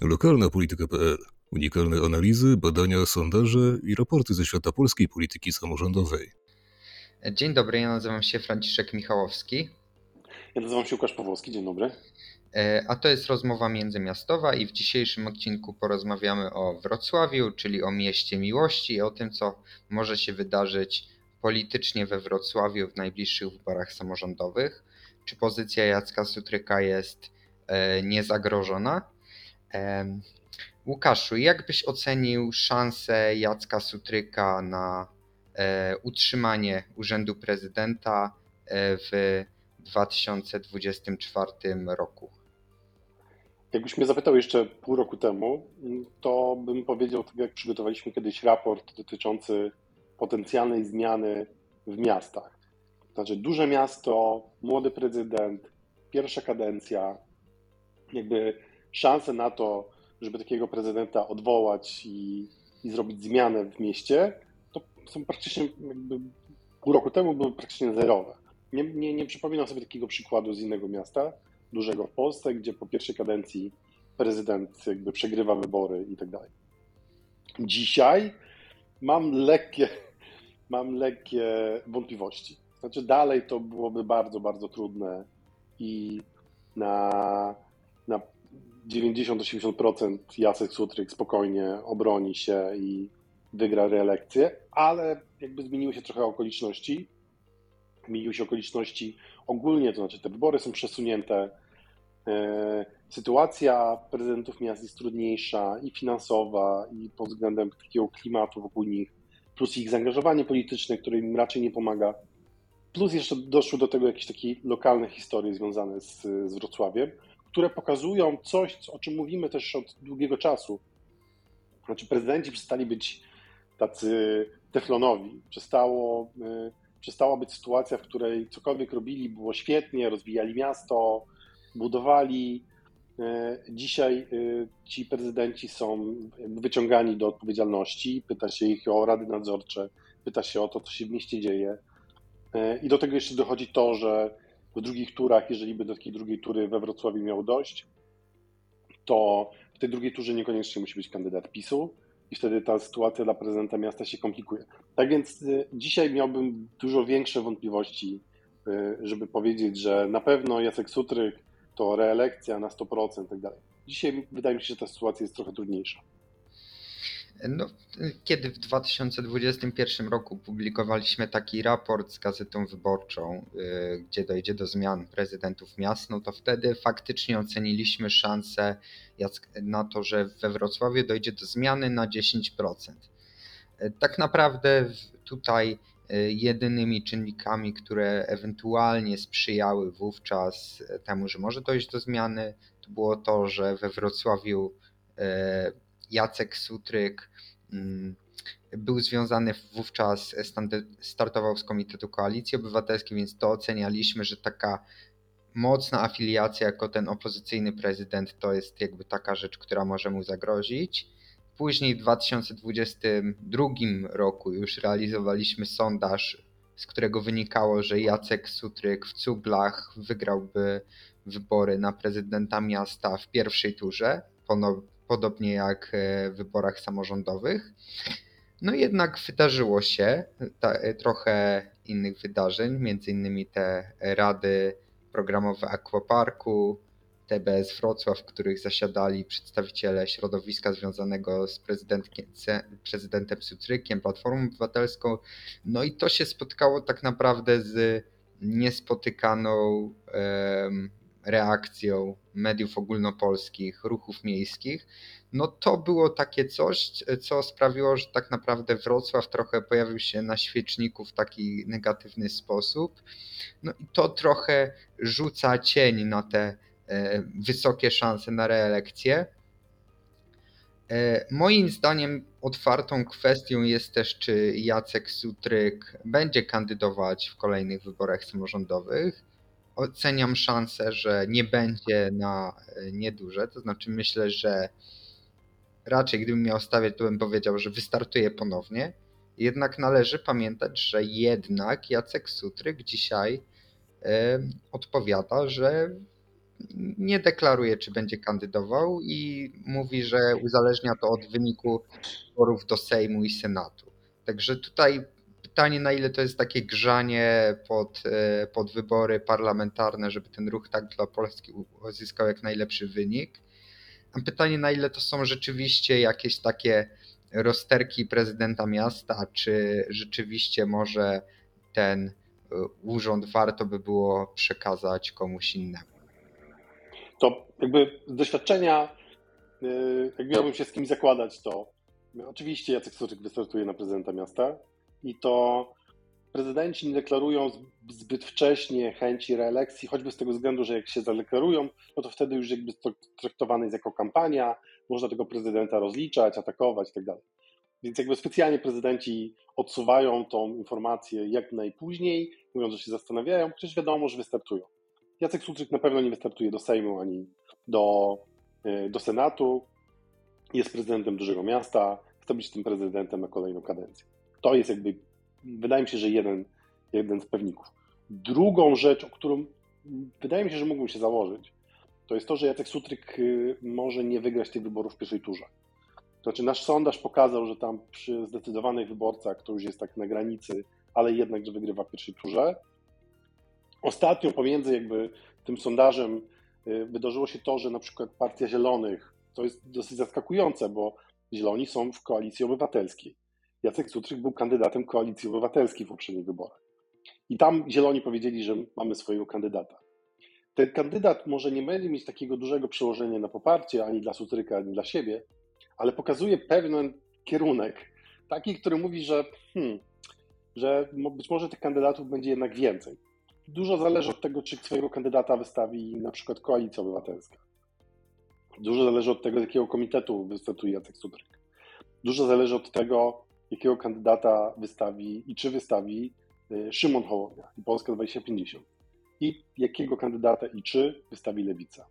Lokalna polityka.pl. Unikalne analizy, badania, sondaże i raporty ze świata polskiej polityki samorządowej. Dzień dobry, ja nazywam się Franciszek Michałowski. Ja nazywam się Łukasz Pawłowski, dzień dobry. E, a to jest rozmowa międzymiastowa i w dzisiejszym odcinku porozmawiamy o Wrocławiu, czyli o mieście miłości i o tym, co może się wydarzyć politycznie we Wrocławiu w najbliższych wyborach samorządowych. Czy pozycja Jacka Sutryka jest e, niezagrożona? Łukaszu, jak byś ocenił szansę Jacka Sutryka na e, utrzymanie urzędu prezydenta w 2024 roku? Jakbyś mnie zapytał jeszcze pół roku temu, to bym powiedział, tak jak przygotowaliśmy kiedyś raport dotyczący potencjalnej zmiany w miastach. Znaczy duże miasto, młody prezydent, pierwsza kadencja, jakby szanse na to, żeby takiego prezydenta odwołać i, i zrobić zmianę w mieście, to są praktycznie jakby pół roku temu były praktycznie zerowe. Nie, nie, nie przypominam sobie takiego przykładu z innego miasta, dużego w Polsce, gdzie po pierwszej kadencji prezydent jakby przegrywa wybory i tak dalej. Dzisiaj mam lekkie, mam lekkie wątpliwości. Znaczy dalej to byłoby bardzo, bardzo trudne i na, 90-80% Jacek Sutryk spokojnie obroni się i wygra reelekcję, ale jakby zmieniły się trochę okoliczności. Zmieniły się okoliczności ogólnie, to znaczy te wybory są przesunięte. E, sytuacja prezydentów miast jest trudniejsza i finansowa, i pod względem takiego klimatu wokół nich, plus ich zaangażowanie polityczne, które im raczej nie pomaga. Plus jeszcze doszły do tego jakieś takie lokalne historie związane z, z Wrocławiem które pokazują coś, o czym mówimy też od długiego czasu. Znaczy, prezydenci przestali być tacy teflonowi. Przestało, y, przestała być sytuacja, w której cokolwiek robili było świetnie, rozwijali miasto, budowali. Y, dzisiaj y, ci prezydenci są wyciągani do odpowiedzialności, pyta się ich o rady nadzorcze, pyta się o to, co się w mieście dzieje. I do tego jeszcze dochodzi to, że w drugich turach, jeżeli by do takiej drugiej tury we Wrocławiu miał dojść, to w tej drugiej turze niekoniecznie musi być kandydat PiSu i wtedy ta sytuacja dla prezydenta miasta się komplikuje. Tak więc y, dzisiaj miałbym dużo większe wątpliwości, y, żeby powiedzieć, że na pewno Jacek Sutryk to reelekcja na 100% i tak dalej. Dzisiaj wydaje mi się, że ta sytuacja jest trochę trudniejsza. No, kiedy w 2021 roku publikowaliśmy taki raport z Gazetą Wyborczą, y, gdzie dojdzie do zmian prezydentów miast, no to wtedy faktycznie oceniliśmy szansę na to, że we Wrocławiu dojdzie do zmiany na 10%. Y, tak naprawdę tutaj y, jedynymi czynnikami, które ewentualnie sprzyjały wówczas temu, że może dojść do zmiany, to było to, że we Wrocławiu Jacek Sutryk mm, był związany wówczas, startował z Komitetu Koalicji Obywatelskiej, więc to ocenialiśmy, że taka mocna afiliacja jako ten opozycyjny prezydent to jest jakby taka rzecz, która może mu zagrozić. Później w 2022 roku już realizowaliśmy sondaż, z którego wynikało, że Jacek Sutryk w Cuglach wygrałby wybory na prezydenta miasta w pierwszej turze, podobnie jak e, w wyborach samorządowych. No jednak wydarzyło się ta, e, trochę innych wydarzeń, między innymi te rady programowe Aquaparku, TBS Wrocław, w których zasiadali przedstawiciele środowiska związanego z prezydentem Sutrykiem, Platformą Obywatelską. No i to się spotkało tak naprawdę z niespotykaną reakcją mediów ogólnopolskich, ruchów miejskich, no to było takie coś, co sprawiło, że tak naprawdę Wrocław trochę pojawił się na świeczniku w taki negatywny sposób. No i to trochę rzuca cień na te e, wysokie szanse na reelekcję. E, moim zdaniem otwartą kwestią jest też, czy Jacek Sutryk będzie kandydować w kolejnych wyborach samorządowych oceniam szansę, że nie będzie na e, nieduże. To znaczy, myślę, że raczej gdybym miał stawiać, to bym powiedział, że wystartuje ponownie. Jednak należy pamiętać, że jednak Jacek Sutryk dzisiaj y, odpowiada, że nie deklaruje, czy będzie kandydował i mówi, że uzależnia to od wyniku wyborów do Sejmu i Senatu. Także tutaj pytanie, na ile to jest takie grzanie pod, e, pod wybory parlamentarne, żeby ten ruch tak dla Polski uzyskał jak najlepszy wynik. A pytanie, na ile to są rzeczywiście jakieś takie rozterki prezydenta miasta, czy rzeczywiście może ten e, urząd warto by było przekazać komuś innemu. To jakby z doświadczenia, e, jak miałbym się z kimś zakładać, to oczywiście Jacek Soczek wystartuje na prezydenta miasta i to prezydenci nie deklarują zbyt wcześnie chęci reelekcji, choćby z tego względu, że jak się zadeklarują, no to wtedy już jakby to traktowane jest jako kampania, można tego prezydenta rozliczać, atakować itd. Tak Więc jakby specjalnie prezydenci odsuwają tą informację jak najpóźniej, mówiąc, że się zastanawiają, przecież wiadomo, że wystartują. Jacek Sulczyk na pewno nie wystartuje do Sejmu ani do, e, do Senatu. Jest prezydentem dużego miasta, chce być tym prezydentem na kolejną kadencję. To jest jakby, wydaje mi się, że jeden, jeden z pewników. Drugą rzecz, o którą wydaje mi się, że mógłbym się założyć, to jest to, że Jacek Sutryk y, może nie wygrać tych wyborów w pierwszej turze. To znaczy nasz sondaż pokazał, że tam przy zdecydowanych wyborcach to już jest tak na granicy, ale jednak, że wygrywa w pierwszej turze. Ostatnio pomiędzy jakby tym sondażem y, wydarzyło się to, że na przykład Partia Zielonych, to jest dosyć zaskakujące, bo Zieloni są w koalicji obywatelskiej. Jacek Sutryk był kandydatem koalicji obywatelskiej w poprzednich wyborach. I tam Zieloni powiedzieli, że mamy swojego kandydata. Ten kandydat może nie będzie mieć takiego dużego przełożenia na poparcie ani dla Sutryka, ani dla siebie, ale pokazuje pewien kierunek, taki, który mówi, że, hmm, że być może tych kandydatów będzie jednak więcej. Dużo zależy od tego, czy swojego kandydata wystawi na przykład Koalicja Obywatelska. Dużo zależy od tego, z jakiego komitetu wystartuje Jacek Sutryk. Dużo zależy od tego, jakiego kandydata wystawi i czy wystawi y, Szymon Hołownia i Polska 2050. I jakiego kandydata i czy wystawi Lewica.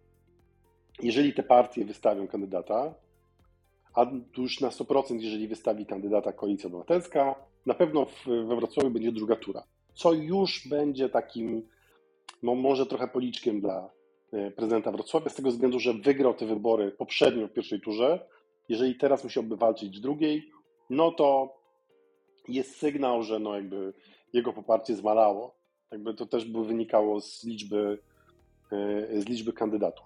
Jeżeli te partie wystawią kandydata, a już na 100% jeżeli wystawi kandydata Koalicja Obywatelska, na pewno we Wrocławiu będzie druga tura co już będzie takim, no może trochę policzkiem dla e, prezydenta Wrocławia, z tego względu, że wygrał te wybory poprzednio w pierwszej turze. Jeżeli teraz musiałby walczyć w drugiej, no to jest sygnał, że no jakby jego poparcie zmalało. Jakby to też by wynikało z liczby, e, z liczby kandydatów.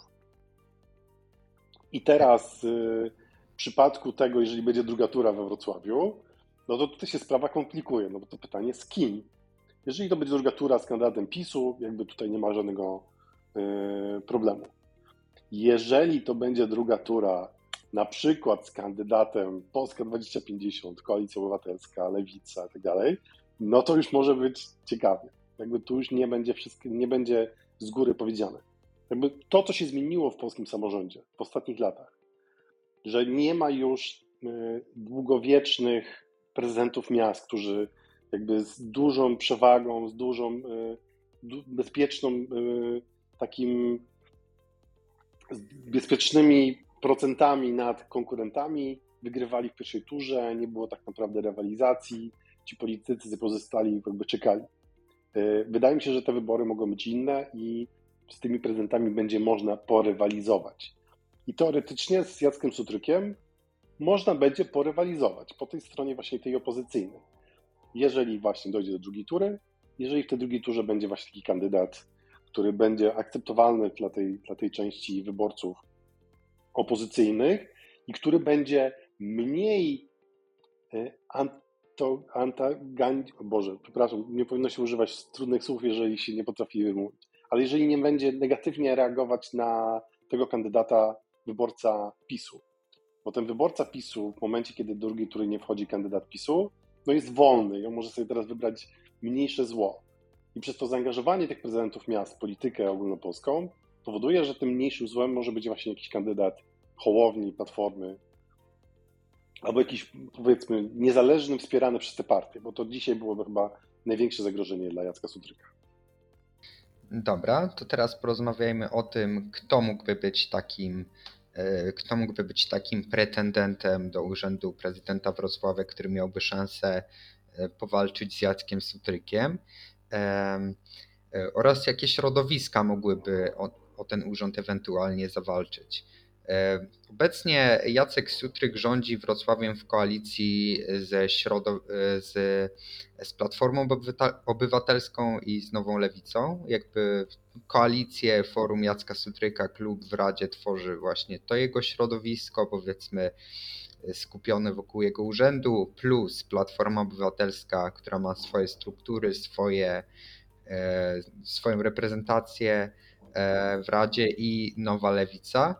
I teraz e, w przypadku tego, jeżeli będzie druga tura we Wrocławiu, no to tutaj się sprawa komplikuje, no bo to pytanie z kim? Jeżeli to będzie druga tura z kandydatem PiSu, jakby tutaj nie ma żadnego yy, problemu. Jeżeli to będzie druga tura, na przykład z kandydatem Polska 2050, Koalicja Obywatelska, Lewica i tak dalej, no to już może być ciekawie. Jakby tu już nie będzie wszystko, nie będzie z góry powiedziane. Jakby to, co się zmieniło w polskim samorządzie w ostatnich latach, że nie ma już yy, długowiecznych prezydentów miast, którzy jakby z dużą przewagą, z dużą e, bezpieczną e, takim z bezpiecznymi procentami nad konkurentami, wygrywali w pierwszej turze, nie było tak naprawdę rywalizacji, ci politycy pozostali jakby czekali. E, wydaje mi się, że te wybory mogą być inne i z tymi prezydentami będzie można porywalizować. I teoretycznie z Jackiem Sutrykiem można będzie porywalizować po tej stronie właśnie tej opozycyjnej jeżeli właśnie dojdzie do drugiej tury, jeżeli w tej drugiej turze będzie właśnie taki kandydat, który będzie akceptowalny dla tej, dla tej części wyborców opozycyjnych i który będzie mniej e, anto, antagan, Boże, przepraszam, nie powinno się używać trudnych słów, jeżeli się nie potrafi wymówić, ale jeżeli nie będzie negatywnie reagować na tego kandydata wyborca PiSu, bo ten wyborca PiSu w momencie, kiedy do drugiej tury nie wchodzi kandydat PiSu, no jest wolny i on może sobie teraz wybrać mniejsze zło. I przez to zaangażowanie tych prezydentów miast w politykę ogólnopolską powoduje, że tym mniejszym złem może być właśnie jakiś kandydat Hołowni, Platformy, albo jakiś powiedzmy niezależny, wspierany przez te partie, bo to dzisiaj byłoby chyba największe zagrożenie dla Jacka Sudryka. Dobra, to teraz porozmawiajmy o tym, kto mógłby być takim E, kto mógłby być takim pretendentem do urzędu prezydenta Wrocławia, który miałby szansę e, powalczyć z Jackiem Sutrykiem e, oraz jakie środowiska mogłyby o ten urząd ewentualnie zawalczyć. E, obecnie Jacek Sutryk rządzi Wrocławiem w koalicji ze środo, e, z, z Platformą Obywatelską i z Nową Lewicą. Jakby koalicję Forum Jacka Sutryka, klub w Radzie tworzy właśnie to jego środowisko, powiedzmy skupione wokół jego urzędu, plus Platforma Obywatelska, która ma swoje struktury, swoje, e, swoją reprezentację w Radzie i Nowa Lewica.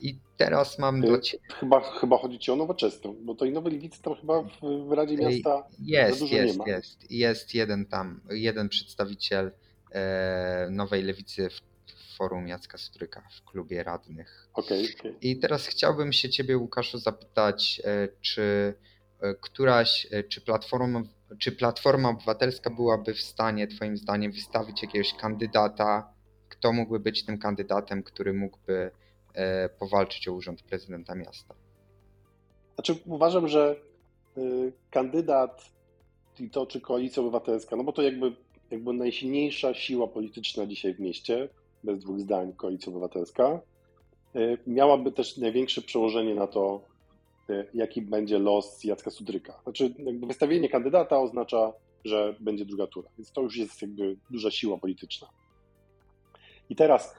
I teraz mam dla Ciebie. Chyba, chyba chodzi Ci o nowoczesną, bo tej nowej lewicy tam chyba w, Radzie Miasta jest, dużo jest, nie ma. Jest, jest jeden tam, jeden przedstawiciel e, nowej lewicy w forum Jacka Stryka w klubie radnych. Okay, okay. I teraz chciałbym się Ciebie, Łukaszu, zapytać, e, czy e, któraś, czy platforma, czy Platforma Obywatelska byłaby w stanie, Twoim zdaniem, wystawić jakiegoś kandydata? Kto mógłby być tym kandydatem, który mógłby E, powalczyć o urząd prezydenta miasta. Znaczy uważam, że y, kandydat i to czy koalicja obywatelska, no bo to jakby, jakby najsilniejsza siła polityczna dzisiaj w mieście, bez dwóch zdań koalicja obywatelska, y, miałaby też największe przełożenie na to, y, jaki będzie los Jacka Sudryka. Znaczy jakby wystawienie kandydata oznacza, że będzie druga tura, więc to już jest jakby duża siła polityczna. I teraz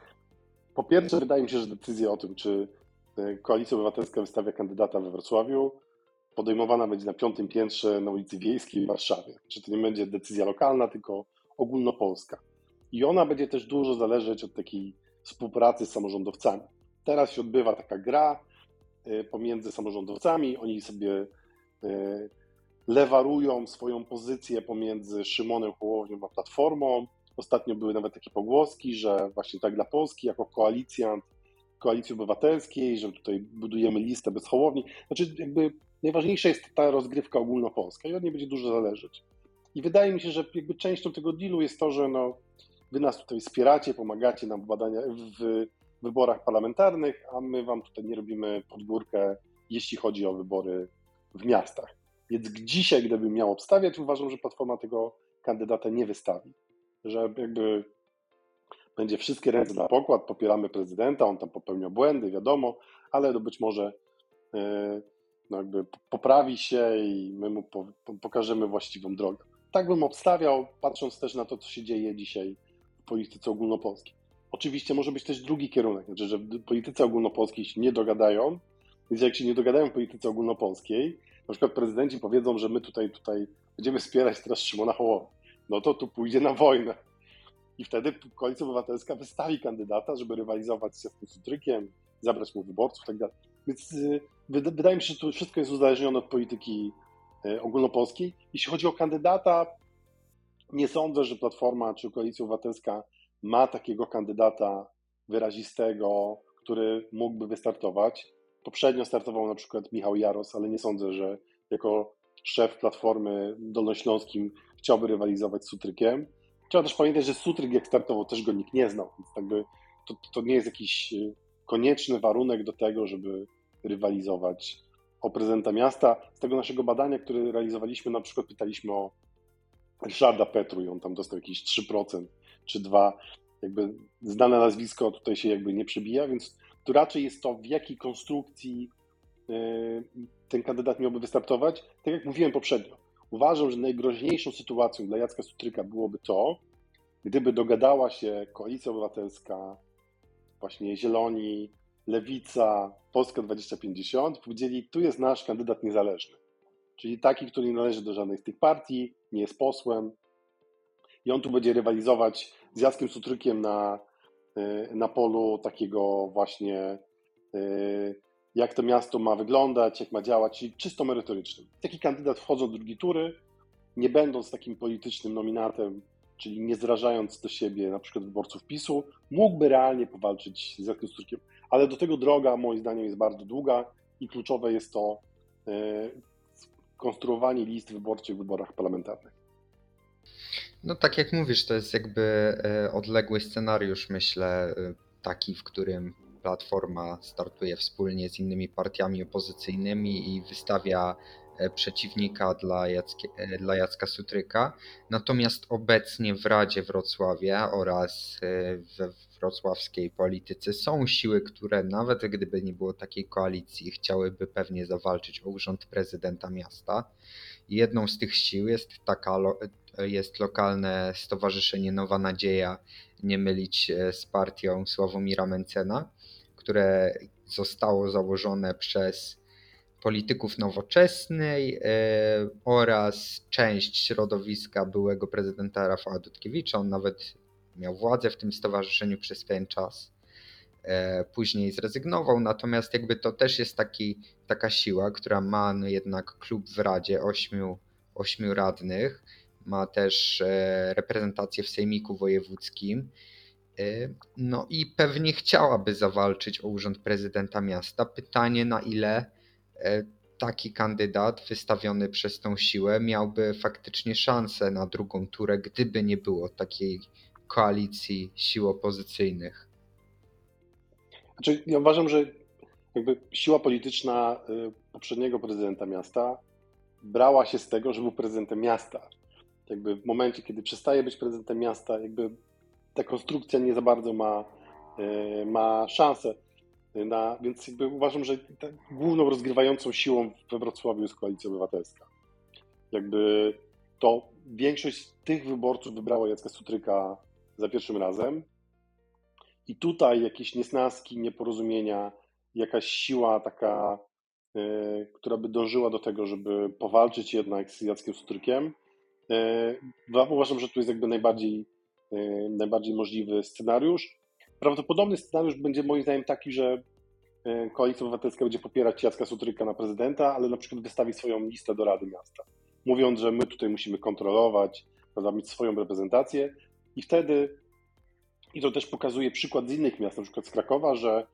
po pierwsze, wydaje mi się, że decyzja o tym, czy e, Koalicja Obywatelska wystawia kandydata we Wrocławiu, podejmowana będzie na piątym piętrze na ulicy Wiejskiej w Warszawie. Że to nie będzie decyzja lokalna, tylko ogólnopolska. I ona będzie też dużo zależeć od takiej współpracy z samorządowcami. Teraz się odbywa taka gra e, pomiędzy samorządowcami, oni sobie e, lewarują swoją pozycję pomiędzy Szymonem Hołownią a Platformą, Ostatnio były nawet takie pogłoski, że właśnie tak dla Polski, jako koalicjant Koalicji Obywatelskiej, że tutaj budujemy listę bez Hołowni. Znaczy, jakby najważniejsza jest ta rozgrywka ogólnopolska i od niej będzie dużo zależeć. I wydaje mi się, że jakby częścią tego dealu jest to, że no, wy nas tutaj wspieracie, pomagacie nam w, badania, w wyborach parlamentarnych, a my wam tutaj nie robimy podgórkę, jeśli chodzi o wybory w miastach. Więc dzisiaj, gdybym miał obstawiać, uważam, że Platforma tego kandydata nie wystawi że jakby będzie wszystkie ręce na pokład, popieramy prezydenta, on tam popełnia błędy, wiadomo, ale być może e, no jakby poprawi się i my mu pokażemy właściwą drogę. Tak bym obstawiał, patrząc też na to, co się dzieje dzisiaj w polityce ogólnopolskiej. Oczywiście może być też drugi kierunek, znaczy, że w polityce ogólnopolskiej się nie dogadają, więc jak się nie dogadają w polityce ogólnopolskiej, na przykład prezydenci powiedzą, że my tutaj, tutaj będziemy wspierać teraz Szymona Hołownię no to tu pójdzie na wojnę. I wtedy Koalicja Obywatelska wystawi kandydata, żeby rywalizować z Jackiem Sutrykiem, zabrać mu wyborców i tak. Więc y, wydaje mi się, że to wszystko jest uzależnione od polityki y, ogólnopolskiej. Jeśli chodzi o kandydata, nie sądzę, że Platforma czy Koalicja Obywatelska ma takiego kandydata wyrazistego, który mógłby wystartować. Poprzednio startował na przykład Michał Jaros, ale nie sądzę, że jako szef Platformy Dolnośląskim chciałby rywalizować z Sutrykiem. Trzeba też pamiętać, że Sutryk jak startował też go nikt nie znał, więc jakby to, to nie jest jakiś e, konieczny warunek do tego, żeby rywalizować o prezydenta miasta. Z tego naszego badania, które realizowaliśmy, na przykład pytaliśmy o Ryszarda Petru i on tam dostał jakieś 3% czy 2%. Jakby znane nazwisko tutaj się jakby nie przebija, więc tu raczej jest to, w jakiej konstrukcji e, ten kandydat miałby wystartować. Tak jak mówiłem poprzednio, Uważam, że najgroźniejszą sytuacją dla Jacka Sutryka byłoby to, gdyby dogadała się Koalicja Obywatelska, właśnie Zieloni, Lewica, Polska 2050, powiedzieli, tu jest nasz kandydat niezależny. Czyli taki, który nie należy do żadnej z tych partii, nie jest posłem i on tu będzie rywalizować z Jackiem Sutrykiem na, y, na polu takiego właśnie y, jak to miasto ma wyglądać, jak ma działać, czyli czysto merytorycznym. Taki kandydat wchodząc do drugiej tury, nie będąc takim politycznym nominatem, czyli nie zrażając do siebie na przykład wyborców PiSu, mógłby realnie powalczyć z Jakiem Sturkiem. Ale do tego droga moim zdaniem jest bardzo długa i kluczowe jest to e, konstruowanie list wyborczych w wyborach parlamentarnych. No tak jak mówisz, to jest jakby e, odległy scenariusz, myślę, e, taki, w którym Platforma startuje wspólnie z innymi partiami opozycyjnymi i wystawia e, przeciwnika dla, Jackie, e, dla Jacka Sutryka. Natomiast obecnie w Radzie Wrocławia oraz we wrocławskiej polityce są siły, które nawet gdyby nie było takiej koalicji, chciałyby pewnie zawalczyć o urząd prezydenta miasta. Jedną z tych sił jest taka jest lokalne stowarzyszenie Nowa Nadzieja, nie mylić z partią Sławomira Mencena, które zostało założone przez polityków nowoczesnej e, oraz część środowiska byłego prezydenta Rafała Dudkiewicza. On nawet miał władzę w tym stowarzyszeniu przez pewien czas. E, później zrezygnował, natomiast jakby to też jest taki, taka siła, która ma no jednak klub w Radzie ośmiu, ośmiu radnych, ma też e, reprezentację w Sejmiku Wojewódzkim. E, no i pewnie chciałaby zawalczyć o urząd prezydenta miasta. Pytanie, na ile taki kandydat wystawiony przez tą siłę miałby faktycznie szansę na drugą turę, gdyby nie było takiej koalicji sił opozycyjnych. Znaczy, ja uważam, że jakby siła polityczna y, poprzedniego prezydenta miasta brała się z tego, że był prezydentem miasta. Jakby w momencie, kiedy przestaje być prezydentem miasta, jakby ta konstrukcja nie za bardzo ma, y, ma szansę. Na, więc uważam, że główną rozgrywającą siłą we Wrocławiu jest koalicja obywatelska. Jakby to większość tych wyborców wybrała Jacka Sutryka za pierwszym razem. I tutaj jakieś niesnaski, nieporozumienia, jakaś siła taka, yy, która by dążyła do tego, żeby powalczyć jednak z Jackiem Sutrykiem, yy, uważam, że to jest jakby najbardziej, najbardziej możliwy scenariusz. Prawdopodobny scenariusz będzie moim zdaniem taki, że Koalicja Obywatelska będzie popierać Jacka Sutryka na prezydenta, ale na przykład wystawi swoją listę do Rady Miasta, mówiąc, że my tutaj musimy kontrolować, prawda, mieć swoją reprezentację, i wtedy, i to też pokazuje przykład z innych miast, na przykład z Krakowa, że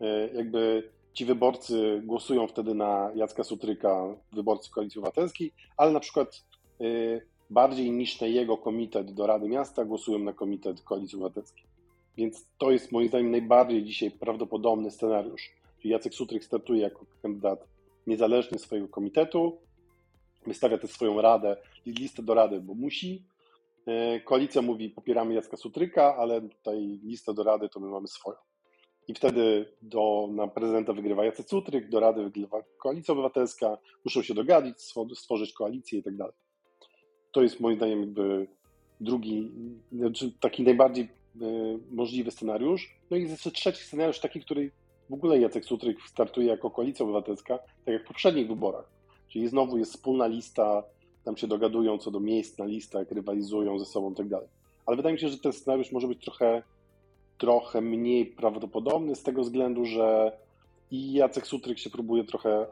e, jakby ci wyborcy głosują wtedy na Jacka Sutryka, wyborcy Koalicji Obywatelskiej, ale na przykład bardziej niż jego komitet do Rady Miasta głosują na komitet Koalicji Obywatelskiej. Więc to jest moim zdaniem najbardziej dzisiaj prawdopodobny scenariusz. Czyli Jacek Sutryk startuje jako kandydat niezależny swojego komitetu, wystawia tę swoją radę listę do rady, bo musi, E, koalicja mówi, popieramy Jacka Sutryka, ale tutaj listę do Rady to my mamy swoją. I wtedy do, na prezydenta wygrywa Jacek Sutryk, do Rady wygrywa Koalicja Obywatelska, muszą się dogadzić, stworzyć koalicję i tak dalej. To jest moim zdaniem jakby drugi, znaczy taki najbardziej e, możliwy scenariusz. No i jeszcze trzeci scenariusz, taki, który w ogóle Jacek Sutryk startuje jako Koalicja Obywatelska, tak jak w poprzednich wyborach. Czyli znowu jest wspólna lista tam się dogadują co do miejsc na listach, rywalizują ze sobą tak dalej. Ale wydaje mi się, że ten scenariusz może być trochę, trochę mniej prawdopodobny z tego względu, że i Jacek Sutryk się próbuje trochę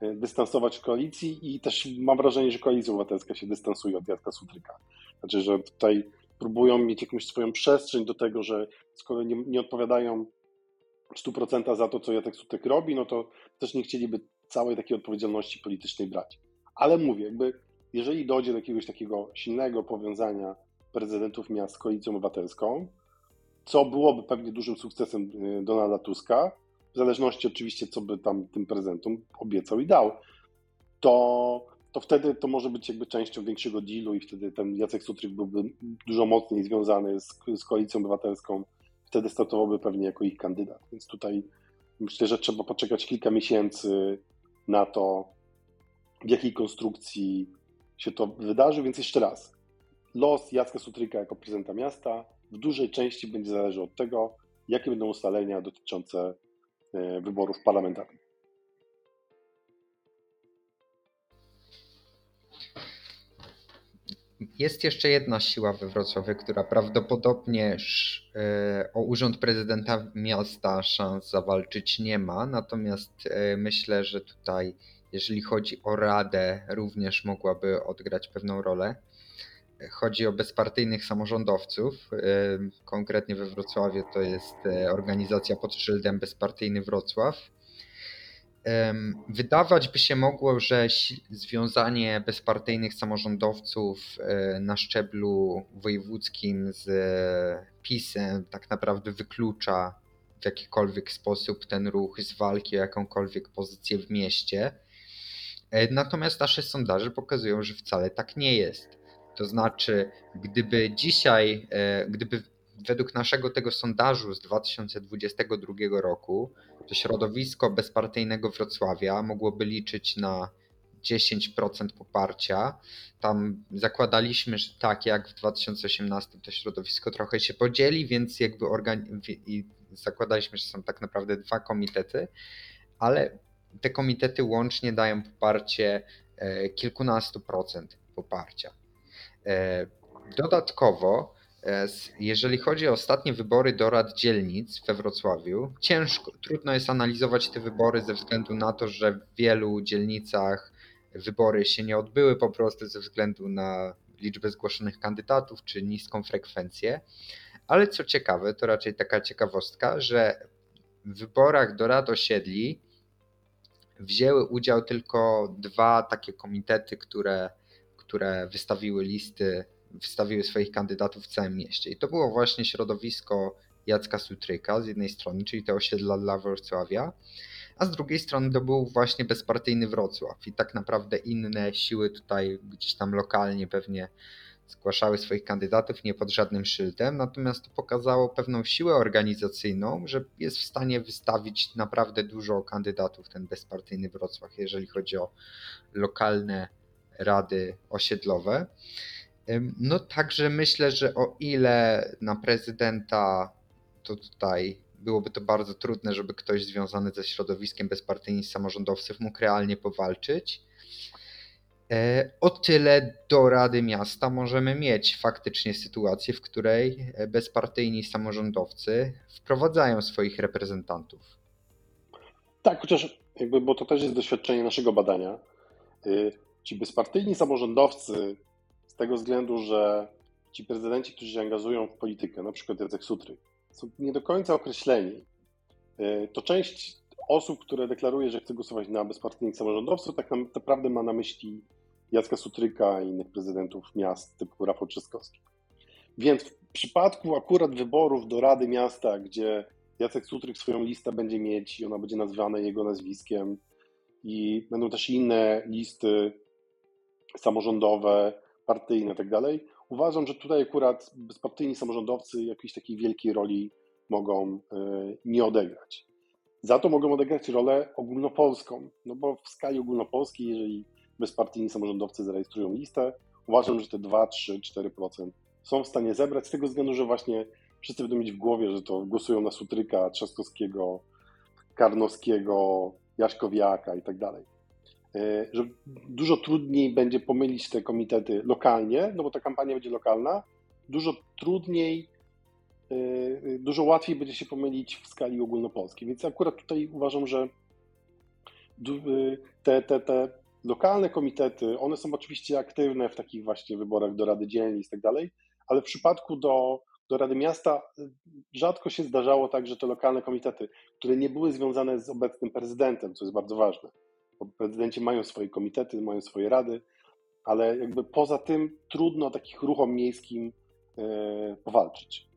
dystansować koalicji i też mam wrażenie, że koalicja obywatelska się dystansuje od Jacka Sutryka. Znaczy, że tutaj próbują mieć jakąś swoją przestrzeń do tego, że skoro nie, nie odpowiadają 100% za to, co Jacek Sutryk robi, no to też nie chcieliby całej takiej odpowiedzialności politycznej brać. Ale mówię, jakby jeżeli dojdzie do jakiegoś takiego silnego powiązania prezydentów miast z koalicją obywatelską, co byłoby pewnie dużym sukcesem y, Donalda Tuska, w zależności oczywiście, co by tam tym prezydentom obiecał i dał, to, to wtedy to może być jakby częścią większego dealu i wtedy ten Jacek Sutryk byłby dużo mocniej związany z, z koalicją obywatelską, wtedy startowałby pewnie jako ich kandydat. Więc tutaj myślę, że trzeba poczekać kilka miesięcy na to, w jakiej konstrukcji się to wydarzy, więc jeszcze raz. Los Jacka Sutryka jako prezydenta miasta w dużej części będzie zależał od tego, jakie będą ustalenia dotyczące wyborów parlamentarnych. Jest jeszcze jedna siła we Wrocławiu, która prawdopodobnie e, o urząd prezydenta miasta szans zawalczyć nie ma, natomiast e, myślę, że tutaj jeżeli chodzi o Radę, również mogłaby odgrać pewną rolę. Chodzi o bezpartyjnych samorządowców. Konkretnie we Wrocławiu to jest e, organizacja pod szyldem Bezpartyjny Wrocław. Wydawać by się mogło, że związanie bezpartyjnych samorządowców e, na szczeblu wojewódzkim z e, PiSem tak naprawdę wyklucza w jakikolwiek sposób ten ruch z walki o jakąkolwiek pozycję w mieście. E, natomiast nasze sondaże pokazują, że wcale tak nie jest. To znaczy, gdyby dzisiaj, e, gdyby według naszego tego sondażu z 2022 roku, to środowisko bezpartyjnego Wrocławia mogłoby liczyć na 10% poparcia. Tam zakładaliśmy, że tak jak w 2018 to środowisko trochę się podzieli, więc jakby organi- i zakładaliśmy, że są tak naprawdę dwa komitety, ale te komitety łącznie dają poparcie e, kilkunastu procent poparcia. E, dodatkowo, e, jeżeli chodzi o ostatnie wybory do rad dzielnic we Wrocławiu, ciężko, trudno jest analizować te wybory ze względu na to, że w wielu dzielnicach wybory się nie odbyły po prostu ze względu na liczbę zgłoszonych kandydatów czy niską frekwencję. Ale co ciekawe, to raczej taka ciekawostka, że w wyborach do rad osiedli wzięły udział tylko dwa takie komitety, które, które wystawiły listy, wystawiły swoich kandydatów w całym mieście. I to było właśnie środowisko Jacka Sutryka z jednej strony, czyli te osiedla dla Wrocławia, a z drugiej strony to był właśnie bezpartyjny Wrocław i tak naprawdę inne siły tutaj gdzieś tam lokalnie pewnie zgłaszały swoich kandydatów nie pod żadnym szyldem, natomiast to pokazało pewną siłę organizacyjną, że jest w stanie wystawić naprawdę dużo kandydatów ten bezpartyjny Wrocław, jeżeli chodzi o lokalne rady osiedlowe. No także myślę, że o ile na prezydenta to tutaj byłoby to bardzo trudne, żeby ktoś związany ze środowiskiem bezpartyjnych samorządowców mógł realnie powalczyć, E, o tyle do Rady Miasta możemy mieć faktycznie sytuację, w której e, bezpartyjni samorządowcy wprowadzają swoich reprezentantów. Tak, chociaż jakby, bo to też jest doświadczenie naszego badania. Ci bezpartyjni samorządowcy z tego względu, że ci prezydenci, którzy się angażują w politykę, na przykład Jacek Sutry, są nie do końca określeni. Y, to część osób, które deklaruje, że chce głosować na bezpartyjnych samorządowców, tak naprawdę ma na myśli Jacka Sutryka i innych prezydentów miast typu Rafał Trzaskowski. Więc w przypadku akurat wyborów do Rady Miasta, gdzie Jacek Sutryk swoją listę będzie mieć i ona będzie nazwana jego nazwiskiem i będą też inne listy samorządowe, partyjne itd., tak uważam, że tutaj akurat bezpartyjni samorządowcy jakiejś takiej wielkiej roli mogą e, nie odegrać. Za to mogą odegrać rolę ogólnopolską, no bo w skali ogólnopolskiej, jeżeli bezpartyjni samorządowcy zarejestrują listę, uważam, że te 2, 3, 4% są w stanie zebrać z tego względu, że właśnie wszyscy będą mieć w głowie, że to głosują na Sutryka, Trzaskowskiego, Karnowskiego, Jaśkowiaka i tak dalej. E, że dużo trudniej będzie pomylić te komitety lokalnie, no bo ta kampania będzie lokalna, dużo trudniej Y, dużo łatwiej będzie się pomylić w skali ogólnopolskiej. Więc akurat tutaj uważam, że y, te, te, te lokalne komitety, one są oczywiście aktywne w takich właśnie wyborach do Rady Dzielnic i tak dalej, ale w przypadku do, do Rady Miasta y, rzadko się zdarzało tak, że te lokalne komitety, które nie były związane z obecnym prezydentem, co jest bardzo ważne, bo prezydenci mają swoje komitety, mają swoje rady, ale jakby poza tym trudno takich ruchom miejskim powalczyć.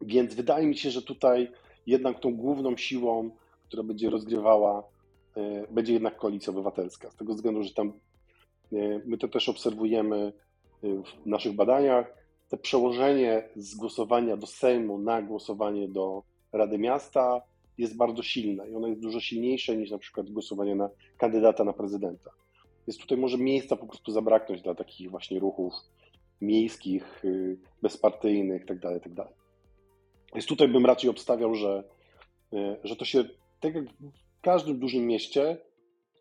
Więc wydaje mi się, że tutaj jednak tą główną siłą, która będzie rozgrywała, e, będzie jednak koalicja obywatelska. Z tego względu, że tam e, my to też obserwujemy e, w naszych badaniach. Te przełożenie z głosowania do Sejmu na głosowanie do Rady Miasta jest bardzo silne i ono jest dużo silniejsze niż na przykład głosowanie na kandydata na prezydenta. Więc tutaj może miejsca po prostu zabraknąć dla takich właśnie ruchów miejskich, bezpartyjnych itd. Tak itd. Tak więc tutaj bym raczej obstawiał, że, e, że to się, tak jak w każdym dużym mieście,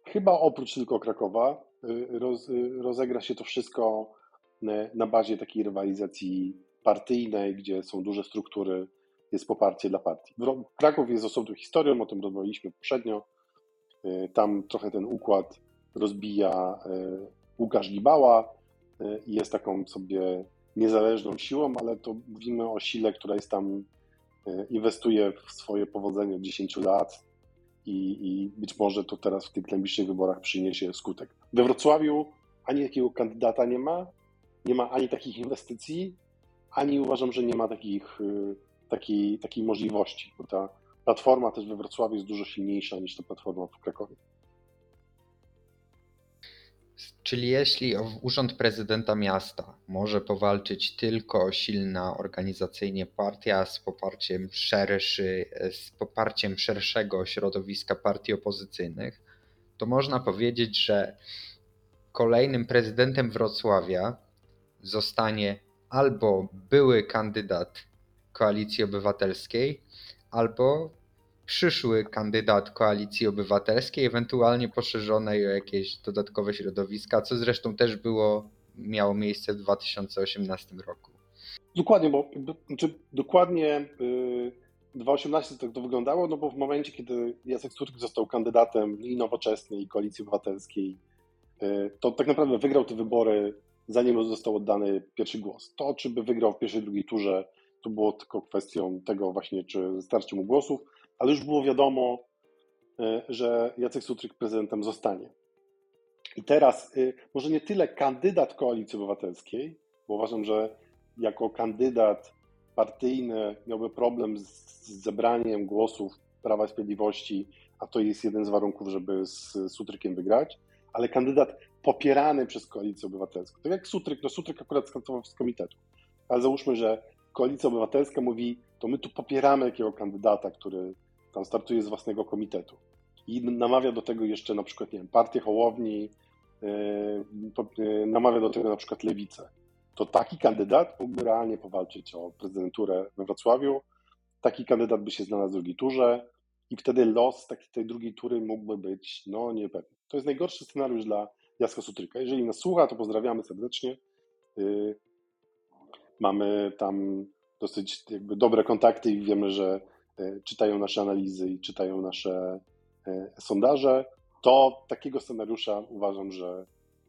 chyba oprócz tylko Krakowa, e, roz, rozegra się to wszystko na bazie takiej rywalizacji partyjnej, gdzie są duże struktury, jest poparcie dla partii. Kraków jest osobną historią, o tym rozmawialiśmy poprzednio. Tam trochę ten układ rozbija Łukasz Gibała i jest taką sobie niezależną siłą, ale to mówimy o sile, która jest tam E, inwestuje w swoje powodzenie od 10 lat i, i być może to teraz w tych najbliższych wyborach przyniesie skutek. We Wrocławiu ani takiego kandydata nie ma, nie ma ani takich inwestycji, ani uważam, że nie ma takich, e, takiej, takiej możliwości, bo ta platforma też we Wrocławiu jest dużo silniejsza niż ta platforma w Krakowie. Czyli jeśli urząd prezydenta miasta może powalczyć tylko silna organizacyjnie partia z poparciem, szerszy, z poparciem szerszego środowiska partii opozycyjnych, to można powiedzieć, że kolejnym prezydentem Wrocławia zostanie albo były kandydat Koalicji Obywatelskiej, albo przyszły kandydat Koalicji Obywatelskiej, ewentualnie poszerzonej o jakieś dodatkowe środowiska, co zresztą też było, miało miejsce w 2018 roku. Dokładnie, bo znaczy, dokładnie yy, 2018 tak to wyglądało, no bo w momencie, kiedy Jacek Sturczyk został kandydatem i Nowoczesnej, i Koalicji Obywatelskiej, yy, to tak naprawdę wygrał te wybory, zanim został oddany pierwszy głos. To, czy by wygrał w pierwszej, drugiej turze, to było tylko kwestią tego właśnie, czy starczy mu głosów, ale już było wiadomo, e, że Jacek Sutryk prezydentem zostanie. I teraz e, może nie tyle kandydat Koalicji Obywatelskiej, bo uważam, że jako kandydat partyjny miałby problem z zebraniem głosów Prawa i Sprawiedliwości, a to jest jeden z warunków, żeby z Sutrykiem wygrać, ale kandydat popierany przez Koalicję Obywatelską. Tak jak Sutryk, no Sutryk akurat skantował z komitetu, ale załóżmy, że Koalicja Obywatelska mówi, to my tu popieramy jakiego kandydata, który tam startuje z własnego komitetu. I namawia do tego jeszcze na przykład, nie wiem, partię Hołowni, yy, namawia do tego na przykład Lewicę. To taki kandydat mógłby realnie powalczyć o prezydenturę we Wrocławiu. Taki kandydat by się znalazł w drugiej turze i wtedy los takiej, tej drugiej tury mógłby być no niepewny. To jest najgorszy scenariusz dla Jacka Sutryka. Jeżeli nas słucha, to pozdrawiamy serdecznie. Mamy tam dosyć jakby dobre kontakty i wiemy, że E, czytają nasze analizy i czytają nasze e, sondaże, to takiego scenariusza uważam, że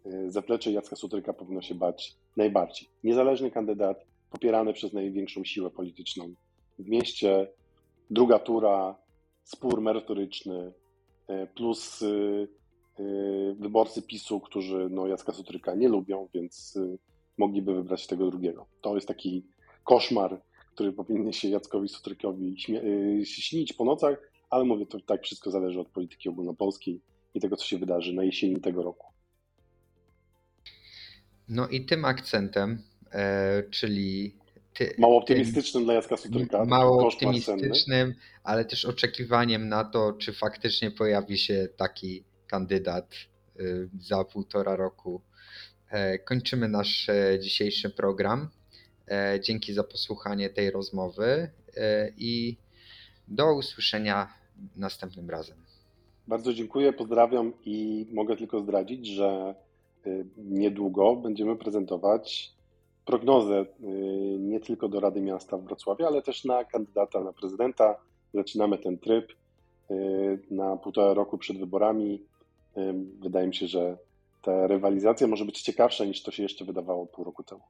e, zaplecze Jacka Sutryka powinno się bać najbardziej. Niezależny kandydat, popierany przez największą siłę polityczną w mieście, druga tura, spór merytoryczny, plus wyborcy PiSu, którzy no, Jacka Sutryka nie lubią, więc mogliby wybrać tego drugiego. To jest taki koszmar który powinien się Jackowi Sutrykowi y, śnić po nocach, ale mówię, to tak wszystko zależy od polityki ogólnopolskiej i tego, co się wydarzy na jesieni tego roku. No i tym akcentem, e, czyli ty, mało optymistycznym dla Jacka Sutryka. Mało optymistycznym, ale też oczekiwaniem na to, czy faktycznie pojawi się taki kandydat y, za półtora roku. E, kończymy nasz e, dzisiejszy program. E, dzięki za posłuchanie tej rozmowy i do usłyszenia następnym razem. Bardzo dziękuję, pozdrawiam i mogę tylko zdradzić, że niedługo będziemy prezentować prognozę nie tylko do Rady Miasta w Wrocławiu, ale też na kandydata na prezydenta. Zaczynamy ten tryb na półtora roku przed wyborami. Wydaje mi się, że ta rywalizacja może być ciekawsza niż to się jeszcze wydawało pół roku temu.